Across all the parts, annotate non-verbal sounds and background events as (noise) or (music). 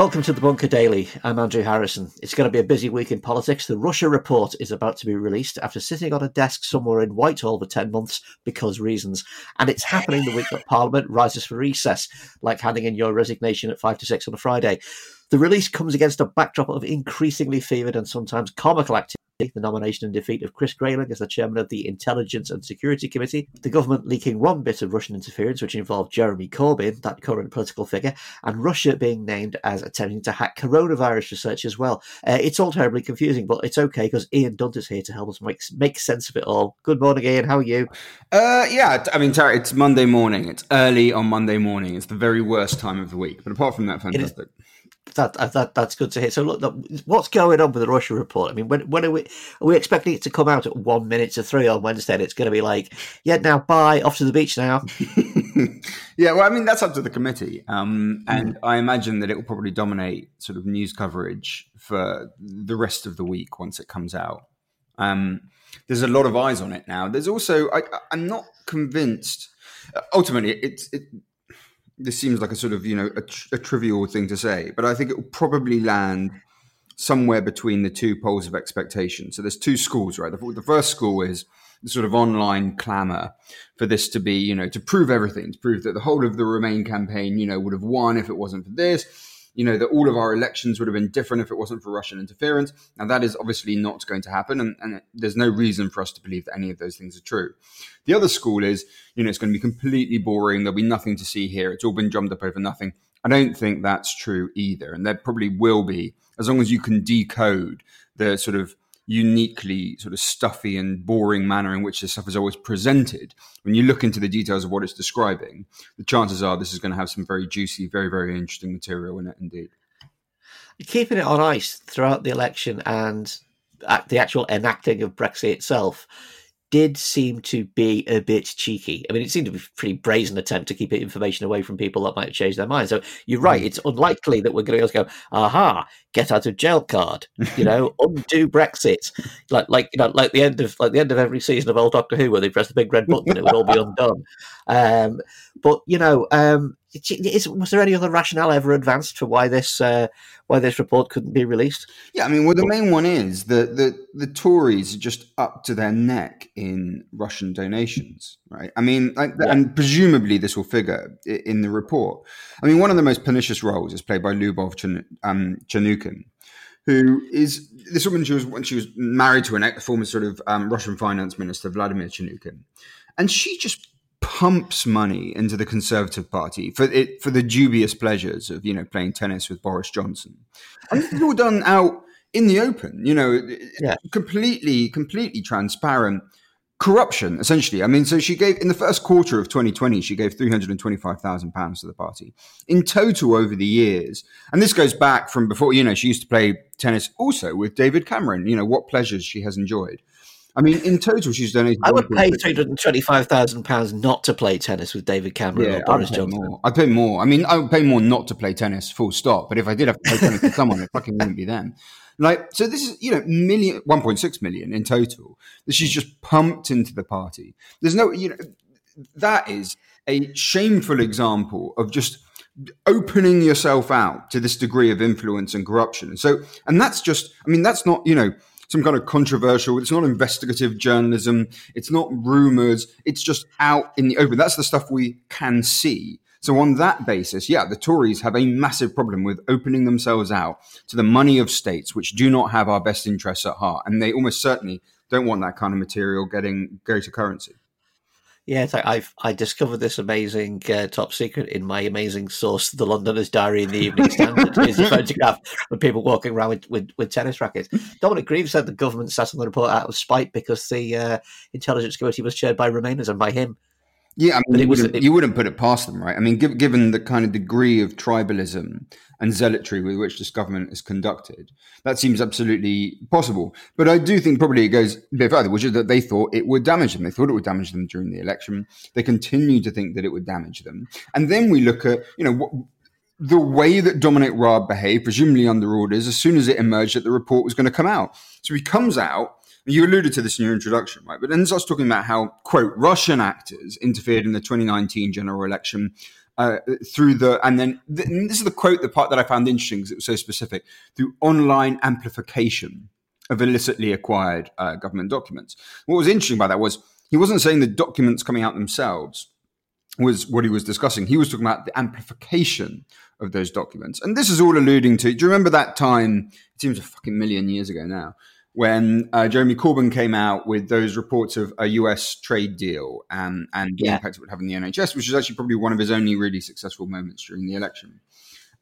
welcome to the Bunker Daily. I'm Andrew Harrison. It's going to be a busy week in politics. The Russia report is about to be released after sitting on a desk somewhere in Whitehall for 10 months because reasons. And it's happening the week that Parliament rises for recess, like handing in your resignation at 5 to 6 on a Friday. The release comes against a backdrop of increasingly fevered and sometimes comical activity the nomination and defeat of Chris Grayling as the chairman of the Intelligence and Security Committee, the government leaking one bit of Russian interference, which involved Jeremy Corbyn, that current political figure, and Russia being named as attempting to hack coronavirus research as well. Uh, it's all terribly confusing, but it's okay because Ian Dunt is here to help us make, make sense of it all. Good morning, Ian. How are you? Uh, yeah, I mean, it's Monday morning. It's early on Monday morning. It's the very worst time of the week. But apart from that, fantastic that, that that's good to hear. So look, what's going on with the Russia report? I mean, when when are we are we expecting it to come out at one minute to three on Wednesday? And it's going to be like, yeah, now bye, off to the beach now. (laughs) yeah, well, I mean that's up to the committee, um, and mm. I imagine that it will probably dominate sort of news coverage for the rest of the week once it comes out. Um, there's a lot of eyes on it now. There's also I, I'm not convinced. Ultimately, it's it, this seems like a sort of you know a, a, trivial thing to say, but I think it will probably land somewhere between the two poles of expectation. So there's two schools, right? The, the first school is the sort of online clamor for this to be, you know, to prove everything, to prove that the whole of the Remain campaign, you know, would have won if it wasn't for this you know, that all of our elections would have been different if it wasn't for Russian interference. Now, that is obviously not going to happen, and, and there's no reason for us to believe that any of those things are true. The other school is, you know, it's going to be completely boring. There'll be nothing to see here. It's all been drummed up over nothing. I don't think that's true either. And there probably will be, as long as you can decode the sort of uniquely sort of stuffy and boring manner in which this stuff is always presented, when you look into the details of what it's describing, the chances are this is going to have some very juicy, very, very interesting material in it indeed. Keeping it on ice throughout the election and the actual enacting of Brexit itself did seem to be a bit cheeky. I mean, it seemed to be a pretty brazen attempt to keep information away from people that might have changed their mind. So you're right; hmm. it's unlikely that we're going to go, "Aha, get out of jail card," you know, (laughs) undo Brexit, like like you know, like the end of like the end of every season of old Doctor Who, where they press the big red button and it would all be undone. Um, but you know, um, is, was there any other rationale ever advanced for why this uh, why this report couldn't be released? Yeah, I mean, well, the main one is that the the Tories are just up to their neck in Russian donations, right? I mean, like, yeah. and presumably this will figure in the report. I mean, one of the most pernicious roles is played by Lyubov Chen, um, Chernukhin, who is this woman. She was when she was married to a former sort of um, Russian finance minister Vladimir Chernukhin, and she just pumps money into the Conservative Party for it for the dubious pleasures of you know playing tennis with Boris Johnson. And it's all done out in the open, you know, yeah. completely completely transparent corruption essentially. I mean, so she gave in the first quarter of 2020, she gave 325,000 pounds to the party in total over the years. And this goes back from before, you know, she used to play tennis also with David Cameron. You know what pleasures she has enjoyed. I mean, in total, she's donated. I would pay three hundred and twenty-five thousand pounds not to play tennis with David Cameron yeah, or Boris Johnson. More. I'd pay more. I mean, I would pay more not to play tennis. Full stop. But if I did have to play tennis with someone, it fucking wouldn't be them. Like, so this is you know million, one point six million in total that she's just pumped into the party. There's no, you know, that is a shameful example of just opening yourself out to this degree of influence and corruption. So, and that's just, I mean, that's not, you know, some kind of controversial. It's not investigative journalism. It's not rumors. It's just out in the open. That's the stuff we can see. So on that basis, yeah, the Tories have a massive problem with opening themselves out to the money of states which do not have our best interests at heart, and they almost certainly don't want that kind of material getting go to currency. Yes, I, I've I discovered this amazing uh, top secret in my amazing source, the Londoners' Diary in the Evening Standard. is a photograph of people walking around with, with, with, tennis rackets. Dominic Grieve said the government sat on the report out of spite because the uh, intelligence committee was chaired by Remainers and by him. Yeah, I mean, you, wouldn't, it, you wouldn't put it past them, right? I mean, give, given the kind of degree of tribalism and zealotry with which this government is conducted, that seems absolutely possible. But I do think probably it goes a bit further, which is that they thought it would damage them. They thought it would damage them during the election. They continue to think that it would damage them. And then we look at, you know, what, the way that Dominic Raab behaved, presumably under orders, as soon as it emerged that the report was going to come out. So he comes out you alluded to this in your introduction, right? But then starts talking about how, quote, Russian actors interfered in the 2019 general election uh, through the and then th- and this is the quote, the part that I found interesting because it was so specific through online amplification of illicitly acquired uh, government documents. What was interesting about that was he wasn't saying the documents coming out themselves was what he was discussing. He was talking about the amplification of those documents. And this is all alluding to, do you remember that time? It seems a fucking million years ago now, when uh, Jeremy Corbyn came out with those reports of a US trade deal and, and the yeah. impact it would have on the NHS, which is actually probably one of his only really successful moments during the election.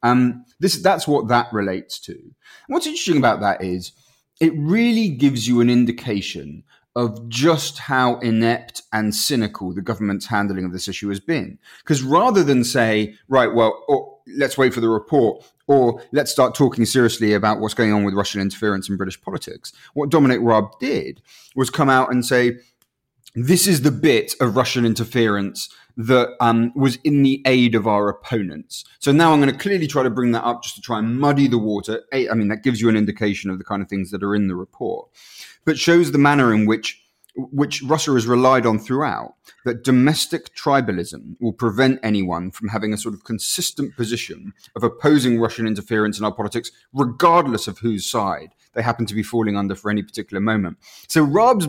Um, this that's what that relates to. And what's interesting about that is it really gives you an indication of just how inept and cynical the government's handling of this issue has been. Because rather than say, right, well, or, let's wait for the report, or let's start talking seriously about what's going on with Russian interference in British politics, what Dominic Raab did was come out and say, this is the bit of Russian interference that um, was in the aid of our opponents. So now I'm going to clearly try to bring that up just to try and muddy the water. I mean, that gives you an indication of the kind of things that are in the report, but shows the manner in which which Russia has relied on throughout, that domestic tribalism will prevent anyone from having a sort of consistent position of opposing Russian interference in our politics, regardless of whose side they happen to be falling under for any particular moment. So Rob's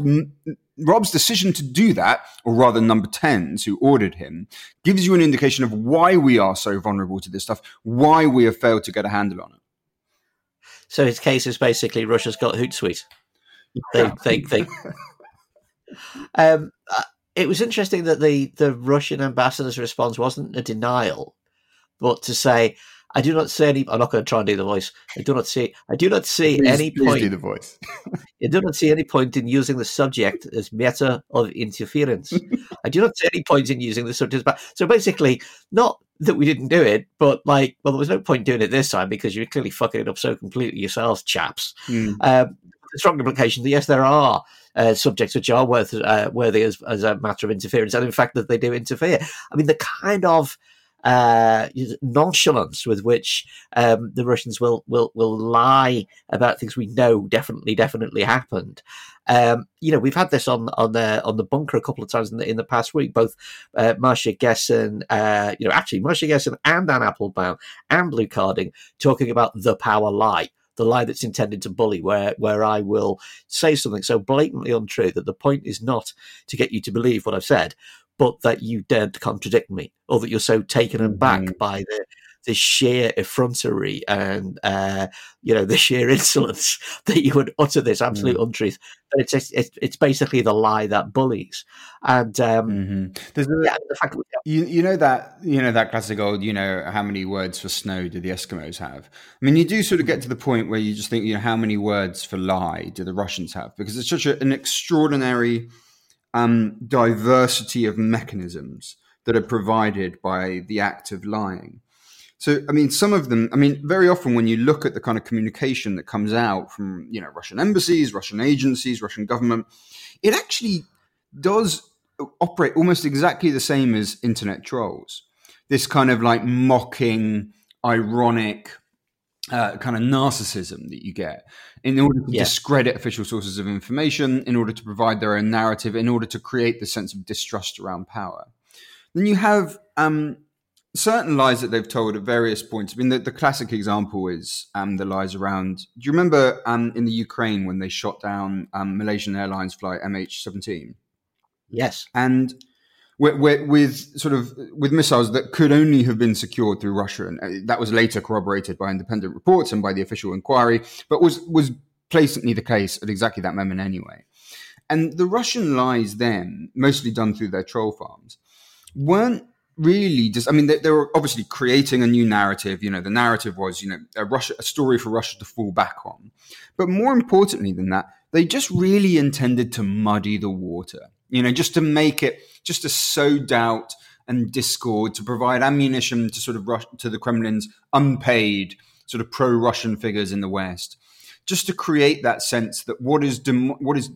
Raab's decision to do that, or rather number 10's who ordered him, gives you an indication of why we are so vulnerable to this stuff, why we have failed to get a handle on it. So his case is basically Russia's got Hootsuite. They, they, they, um, uh, it was interesting that the, the Russian ambassador's response wasn't a denial, but to say, I do not see any. I'm not going to try and do the voice. I do not see. I do not see please, any please point. do the voice. (laughs) I do not see any point in using the subject as matter of interference. I do not see any point in using the subject. As, so basically, not that we didn't do it, but like, well, there was no point doing it this time because you're clearly fucking it up so completely yourselves, chaps. Mm. Um, strong implication that yes, there are uh, subjects which are worth, uh, worthy as, as a matter of interference, and in fact that they do interfere. I mean, the kind of uh, nonchalance with which um, the Russians will will will lie about things we know definitely definitely happened. Um, you know, we've had this on on the on the bunker a couple of times in the in the past week. Both uh, Masha Gessen, uh, you know, actually Masha Gessen and Anne Applebaum and Luke Harding talking about the power lie the lie that's intended to bully, where where I will say something so blatantly untrue that the point is not to get you to believe what I've said, but that you dared to contradict me, or that you're so taken aback mm-hmm. by the the sheer effrontery and uh, you know the sheer (laughs) insolence that you would utter this absolute mm. untruth. But it's, it's it's basically the lie that bullies, and um, mm-hmm. a, yeah, the fact you you know that you know that classic old you know how many words for snow do the Eskimos have? I mean, you do sort of get to the point where you just think you know how many words for lie do the Russians have because it's such a, an extraordinary um, diversity of mechanisms that are provided by the act of lying. So, I mean, some of them, I mean, very often when you look at the kind of communication that comes out from, you know, Russian embassies, Russian agencies, Russian government, it actually does operate almost exactly the same as internet trolls. This kind of like mocking, ironic, uh, kind of narcissism that you get in order to yeah. discredit official sources of information, in order to provide their own narrative, in order to create the sense of distrust around power. Then you have um, certain lies that they've told at various points. I mean, the, the classic example is um, the lies around. Do you remember um, in the Ukraine when they shot down um, Malaysian Airlines flight MH17? Yes. And with, with, with, sort of with missiles that could only have been secured through Russia, and uh, that was later corroborated by independent reports and by the official inquiry, but was was blatantly the case at exactly that moment anyway. And the Russian lies then, mostly done through their troll farms, weren't really just i mean they, they, were obviously creating a new narrative you know the narrative was you know a russia a story for russia to fall back on. But more importantly than that they just really intended to muddy the water you know just to make it just to sow doubt and discord to provide ammunition to sort of rush to the kremlin's unpaid sort of pro-russian figures in the west just to create that sense that what is dem- what is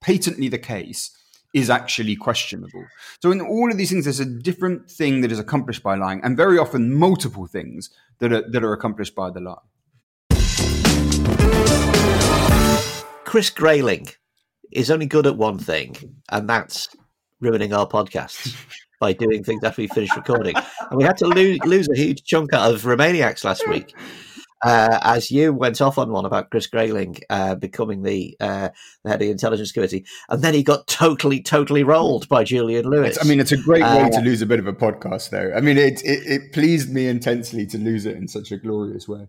patently the case is actually questionable. So in all of these things, there's a different thing that is accomplished by lying, and very often multiple things that are that are accomplished by the lie. Chris Grayling is only good at one thing, and that's ruining our podcasts. (laughs) by doing things after we finished recording. And we had to lose, lose a huge chunk out of Remainiacs last week. Uh, as you went off on one about Chris Grayling uh, becoming the, uh, the, head of the intelligence committee, and then he got totally, totally rolled by Julian Lewis. It's, I mean, it's a great way to uh, lose a bit of a podcast, though. I mean, it, it, it pleased me intensely to lose it in such a glorious way.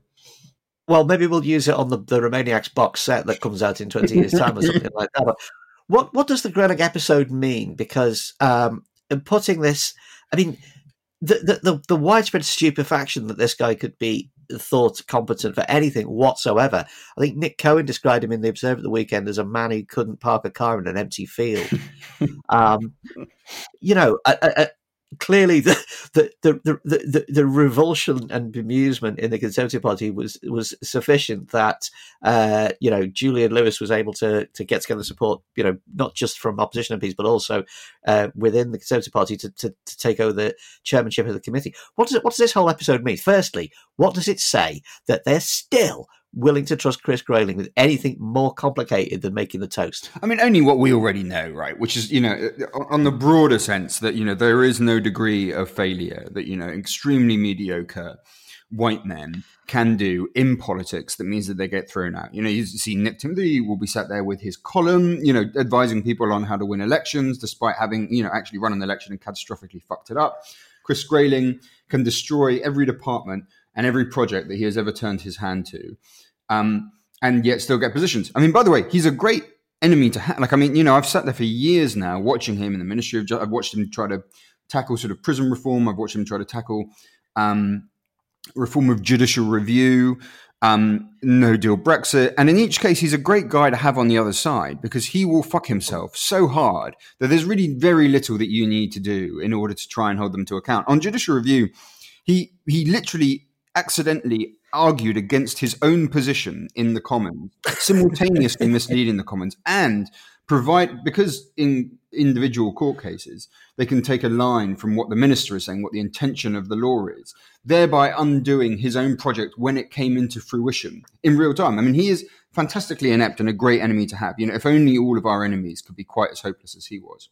Well, maybe we'll use it on the, the Remainiacs box set that comes out in 20 years' time or something like that. But what, what does the Grayling episode mean? Because um, putting this, I mean, the, the, the, the widespread stupefaction that this guy could be thought competent for anything whatsoever. I think Nick Cohen described him in the Observer at the weekend as a man who couldn't park a car in an empty field. (laughs) um, you know, a, a, clearly the the, the the, the, revulsion and bemusement in the Conservative Party was was sufficient that uh, you know Julian Lewis was able to to get together support you know not just from opposition MPs but also uh, within the Conservative Party to, to, to take over the chairmanship of the committee. What does it, what does this whole episode mean? Firstly, what does it say that they're still willing to trust Chris Grayling with anything more complicated than making the toast? I mean, only what we already know, right? Which is, you know, on the broader sense that, you know, there is no degree of failure that, you know, extremely mediocre white men can do in politics that means that they get thrown out. You know, you see Nick Timothy will be sat there with his column, you know, advising people on how to win elections despite having, you know, actually run an election and catastrophically fucked it up. Chris Grayling can destroy every department and every project that he has ever turned his hand to, um, and yet still get positions. I mean, by the way, he's a great enemy to have. Like, I mean, you know, I've sat there for years now watching him in the Ministry of. Ju- I've watched him try to tackle sort of prison reform. I've watched him try to tackle um, reform of judicial review. Um, no deal Brexit. And in each case, he's a great guy to have on the other side because he will fuck himself so hard that there's really very little that you need to do in order to try and hold them to account. On judicial review, he he literally accidentally argued against his own position in the Commons, simultaneously (laughs) misleading the Commons, and provide because in individual court cases they can take a line from what the minister is saying, what the intention of the law is, thereby undoing his own project when it came into fruition in real time. I mean, he is fantastically inept and a great enemy to have. You know, if only all of our enemies could be quite as hopeless as he was.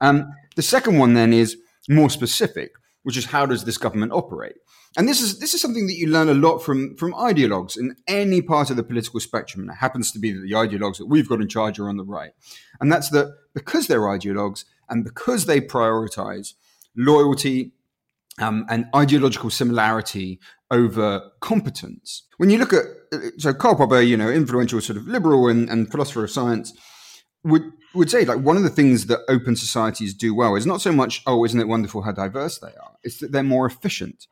Um, the second one then is more specific, which is how does this government operate? And this is this is something that you learn a lot from from ideologues in any part of the political spectrum. And it happens to be that the ideologues that we've got in charge are on the right, and that's that because they're ideologues and because they prioritize loyalty um, and ideological similarity over competence. When you look at so Karl Popper, you know, influential sort of liberal and, and philosopher of science, would would say like one of the things that open societies do well is not so much oh isn't it wonderful how diverse they are it's that they're more efficient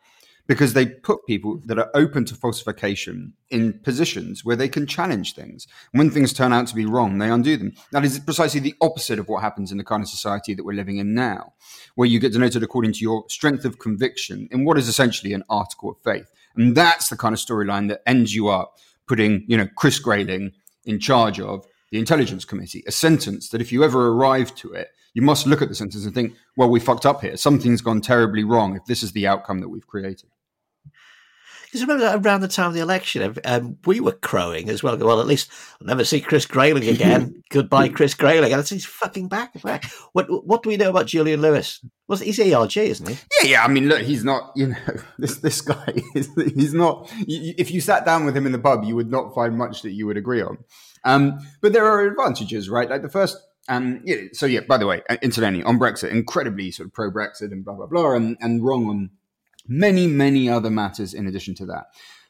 because they put people mm. that are open to falsification in positions where they can challenge things. When things turn out to be wrong, they undo them. That is precisely the opposite of what happens in the kind of society that we're living in now, where you get denoted according to your strength of conviction in what is essentially an article of faith. And that's the kind of storyline that ends you up putting, you know, Chris Grayling in charge of the Intelligence Committee, a sentence that if you ever arrive to it, you must look at the sentence and think, well, we fucked up here. Something's gone terribly wrong if this is the outcome that we've created. Because remember around the time of the election, um, we were crowing as well. Well, at least I'll never see Chris Grayling again. (laughs) Goodbye, Chris Grayling. And he's fucking back. What What do we know about Julian Lewis? Was he's ERG, isn't he? Yeah, yeah. I mean, look, he's not. You know, (laughs) this this guy is. He's not. If you sat down with him in the pub, you would not find much that you would agree on. Um, but there are advantages, right? Like the first and yeah, so yeah, by the way, uh, incidentally, on Brexit, incredibly sort of pro Brexit and blah blah blah, and, and wrong on many, many other matters in addition to that.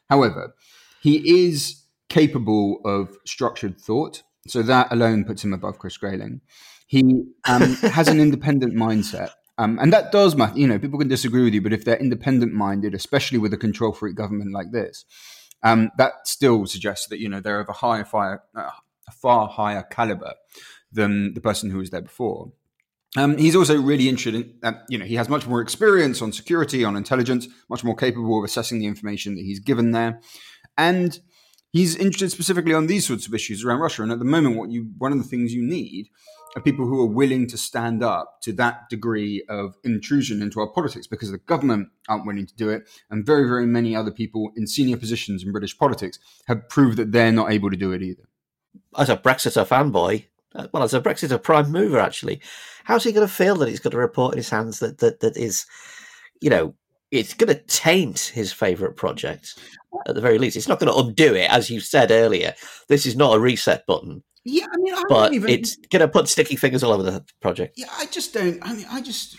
However, he is capable of structured thought. So that alone puts him above Chris Grayling. He um, (laughs) has an independent mindset. Um, and that does matter. You know, people can disagree with you, but if they're independent minded, especially with a control freak government like this, um, that still suggests that, you know, they're of a higher, fire, uh, a far higher caliber than the person who was there before. Um, he's also really interested in, uh, you know, he has much more experience on security, on intelligence, much more capable of assessing the information that he's given there. And he's interested specifically on these sorts of issues around Russia. And at the moment, what you, one of the things you need are people who are willing to stand up to that degree of intrusion into our politics because the government aren't willing to do it. And very, very many other people in senior positions in British politics have proved that they're not able to do it either. As a Brexiter fanboy, Uh, well, as a Brexit a prime mover, actually, how's he going to feel that he's got a report in his hands that that that is, you know, it's going to taint his favourite project at the very least. It's not going to undo it, as you said earlier. This is not a reset button. Yeah, I mean, I but even... it's going to put sticky fingers all over the project. Yeah, I just don't. I mean, I just.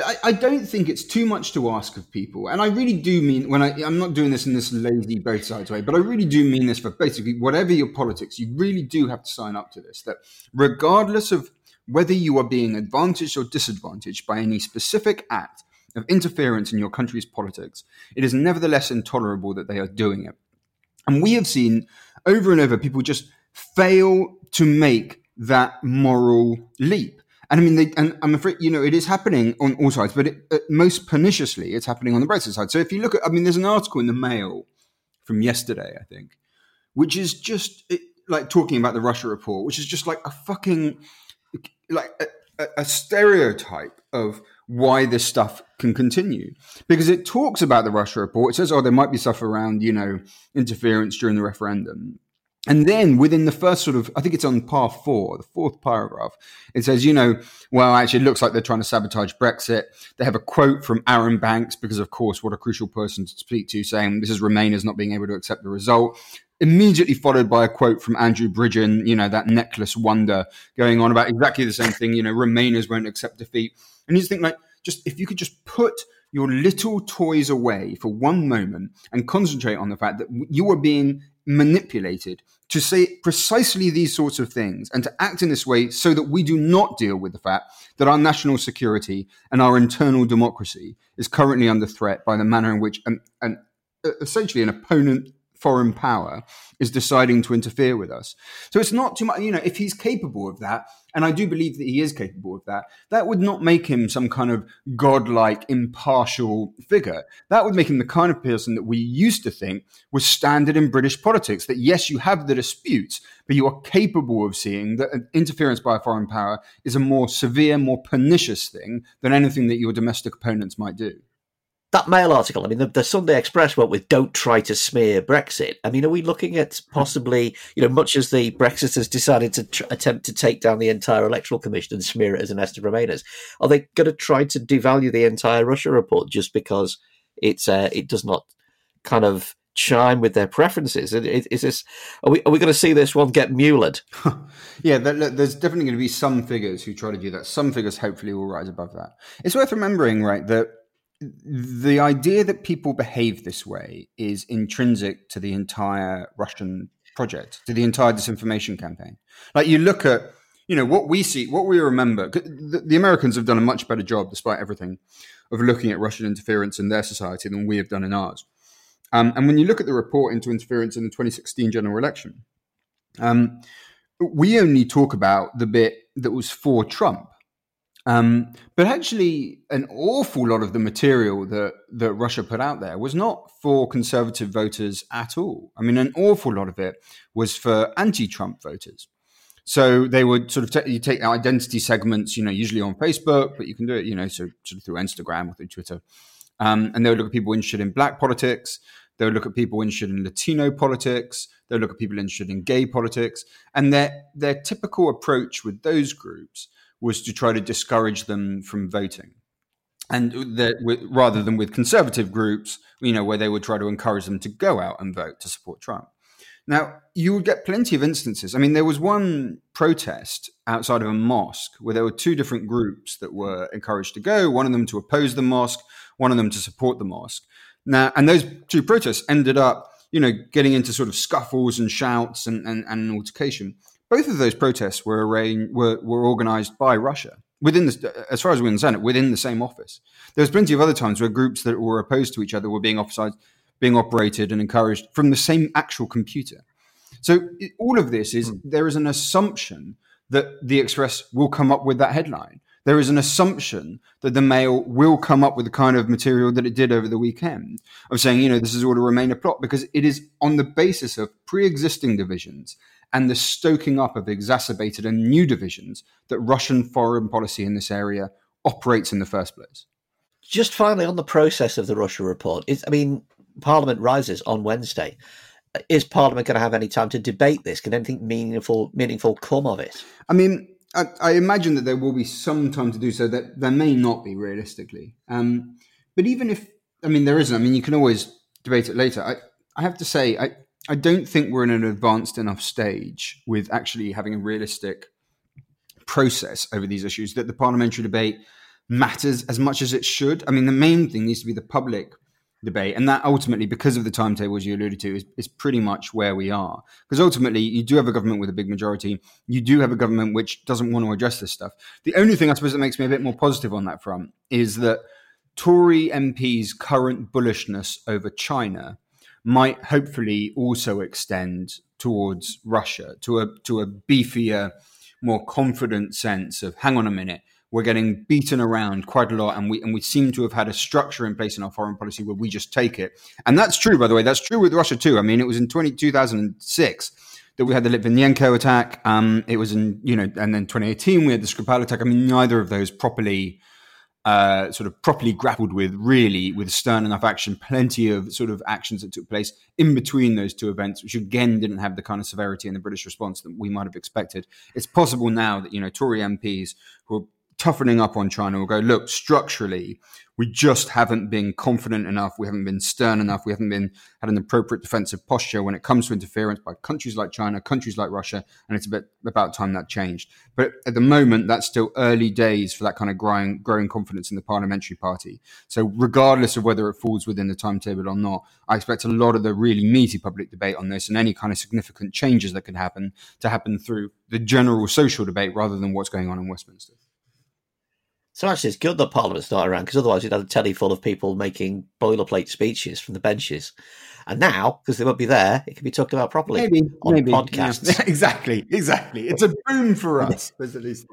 I, I don't think it's too much to ask of people, and I really do mean when I, I'm not doing this in this lazy both sides way, but I really do mean this for basically whatever your politics, you really do have to sign up to this. That regardless of whether you are being advantaged or disadvantaged by any specific act of interference in your country's politics, it is nevertheless intolerable that they are doing it. And we have seen over and over people just fail to make that moral leap. And I mean, they, and I'm afraid, you know, it is happening on all sides, but it, uh, most perniciously, it's happening on the Brexit side. So if you look at, I mean, there's an article in the Mail from yesterday, I think, which is just it, like talking about the Russia report, which is just like a fucking, like a, a stereotype of why this stuff can continue because it talks about the Russia report. It says, oh, there might be stuff around, you know, interference during the referendum. And then within the first sort of, I think it's on par four, the fourth paragraph, it says, you know, well, actually, it looks like they're trying to sabotage Brexit. They have a quote from Arron Banks, because of course, what a crucial person to speak to, saying this is Remainers not being able to accept the result. Immediately followed by a quote from Andrew Bridgen, you know, that neckless wonder going on about exactly the same thing, you know, Remainers won't accept defeat. And you just think, like, just if you could just put your little toys away for one moment and concentrate on the fact that you are being manipulated to say precisely these sorts of things and to act in this way so that we do not deal with the fact that our national security and our internal democracy is currently under threat by the manner in which an, an essentially an opponent foreign power is deciding to interfere with us. So it's not too much, you know, if he's capable of that, and I do believe that he is capable of that, that would not make him some kind of godlike, impartial figure. That would make him the kind of person that we used to think was standard in British politics that yes, you have the disputes, but you are capable of seeing that interference by a foreign power is a more severe, more pernicious thing than anything that your domestic opponents might do that Mail article, I mean, the, the, Sunday Express went with "Don't try to smear Brexit." I mean, are we looking at possibly, you know, much as the Brexiters decided to tr- attempt to take down the entire Electoral Commission and smear it as a nest of Remainers, are they going to try to devalue the entire Russia report just because it's uh, it does not kind of chime with their preferences? Is, is this are we are we going to see this one get muled? (laughs) yeah, there's definitely going to be some figures who try to do that. Some figures hopefully will rise above that. It's worth remembering, right, that the idea that people behave this way is intrinsic to the entire Russian project, to the entire disinformation campaign. Like you look at, you know, what we see, what we remember. The, the Americans have done a much better job, despite everything, of looking at Russian interference in their society than we have done in ours. Um, and when you look at the report into interference in the 2016 general election, um, we only talk about the bit that was for Trump. Um, but actually, an awful lot of the material that, that Russia put out there was not for conservative voters at all. I mean, an awful lot of it was for anti Trump voters. So they would sort of t- you take identity segments, you know, usually on Facebook, but you can do it, you know, so, sort of through Instagram or through Twitter. Um, and they would look at people interested in black politics. They would look at people interested in Latino politics. They would look at people interested in gay politics. And their their typical approach with those groups was to try to discourage them from voting. And that, rather than with conservative groups, you know, where they would try to encourage them to go out and vote to support Trump. Now, you would get plenty of instances. I mean, there was one protest outside of a mosque where there were two different groups that were encouraged to go, one of them to oppose the mosque, one of them to support the mosque. Now, and those two protests ended up, you know, getting into sort of scuffles and shouts and, and, and an altercation. Both of those protests were arranged, were, were organized by Russia within the, as far as we understand it, within the same office. There was plenty of other times where groups that were opposed to each other were being offside, being operated and encouraged from the same actual computer. So all of this is mm. there is an assumption that the Express will come up with that headline. There is an assumption that the Mail will come up with the kind of material that it did over the weekend of saying, you know, this is all to remain a plot because it is on the basis of pre-existing divisions and the stoking up of exacerbated and new divisions that Russian foreign policy in this area operates in the first place. Just finally on the process of the Russia report, is I mean, Parliament rises on Wednesday. is Parliament going to have any time to debate this? Can anything meaningful meaningful come of it? I mean, I, I imagine that there will be some time to do so. That there may not be realistically. Um, but even if I mean there isn't, I mean you can always debate it later. I, I have to say I, I don't think we're in an advanced enough stage with actually having a realistic process over these issues that the parliamentary debate matters as much as it should. I mean, the main thing needs to be the public debate, and that ultimately, because of the timetables you alluded to, is, is pretty much where we are. Because ultimately, you do have a government with a big majority. You do have a government which doesn't want to address this stuff. The only thing I suppose that makes me a bit more positive on that front is that Tory MPs' current bullishness over China might hopefully also extend towards Russia to a to a beefier, more confident sense of hang on a minute, we're getting beaten around quite a lot, and we and we seem to have had a structure in place in our foreign policy where we just take it. And that's true, by the way. That's true with Russia too. I mean, it was in 20, 2006 that we had the Litvinenko attack. Um, it was in you know, and then 2018 we had the Skripal attack. I mean, neither of those properly uh, sort of properly grappled with, really, with stern enough action. Plenty of sort of actions that took place in between those two events, which again didn't have the kind of severity in the British response that we might have expected. It's possible now that you know Tory MPs who are toughening up on China will go, look, structurally, we just haven't been confident enough. We haven't been stern enough. We haven't been had an appropriate defensive posture when it comes to interference by countries like China, countries like Russia, and it's a bit about time that changed. But at the moment, that's still early days for that kind of growing growing confidence in the parliamentary party. So regardless of whether it falls within the timetable or not, I expect a lot of the really meaty public debate on this and any kind of significant changes that could happen to happen through the general social debate rather than what's going on in Westminster. So actually, it's good that Parliament's not around because otherwise you'd have a telly full of people making boilerplate speeches from the benches. And now, because they won't be there, it can be talked about properly maybe, on maybe. podcasts. Yeah, (laughs) exactly, exactly. It's a boon for (laughs) us, at least.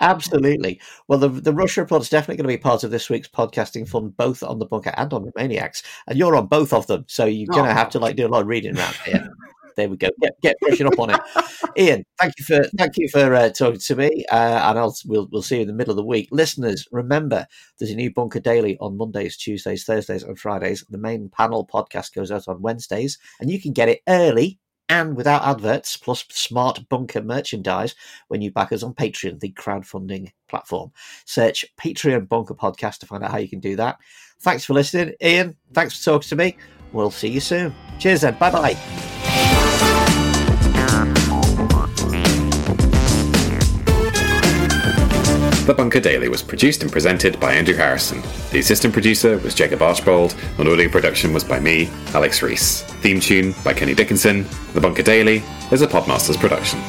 Absolutely. Well, the the Russia report is definitely going to be part of this week's podcasting fun, both on the bunker and on the maniacs. And you're on both of them, so you're oh, going to have to like do a lot of reading around here. (laughs) there we go. Get get brushing up on it. (laughs) Ian, thank you for thank you for uh, talking to me, uh, and I'll we'll we'll see you in the middle of the week. Listeners, remember there's a new Bunker Daily on Mondays, Tuesdays, Thursdays, and Fridays. The main panel podcast goes out on Wednesdays, and you can get it early and without adverts, plus smart bunker merchandise when you back us on Patreon, the crowdfunding platform. Search Patreon Bunker Podcast to find out how you can do that. Thanks for listening, Ian. Thanks for talking to me. We'll see you soon. Cheers then. Bye bye. The Bunker Daily was produced and presented by Andrew Harrison. The assistant producer was Jacob Archbold, and audio production was by me, Alex Rees. Theme tune by Kenny Dickinson. The Bunker Daily is a Podmasters production.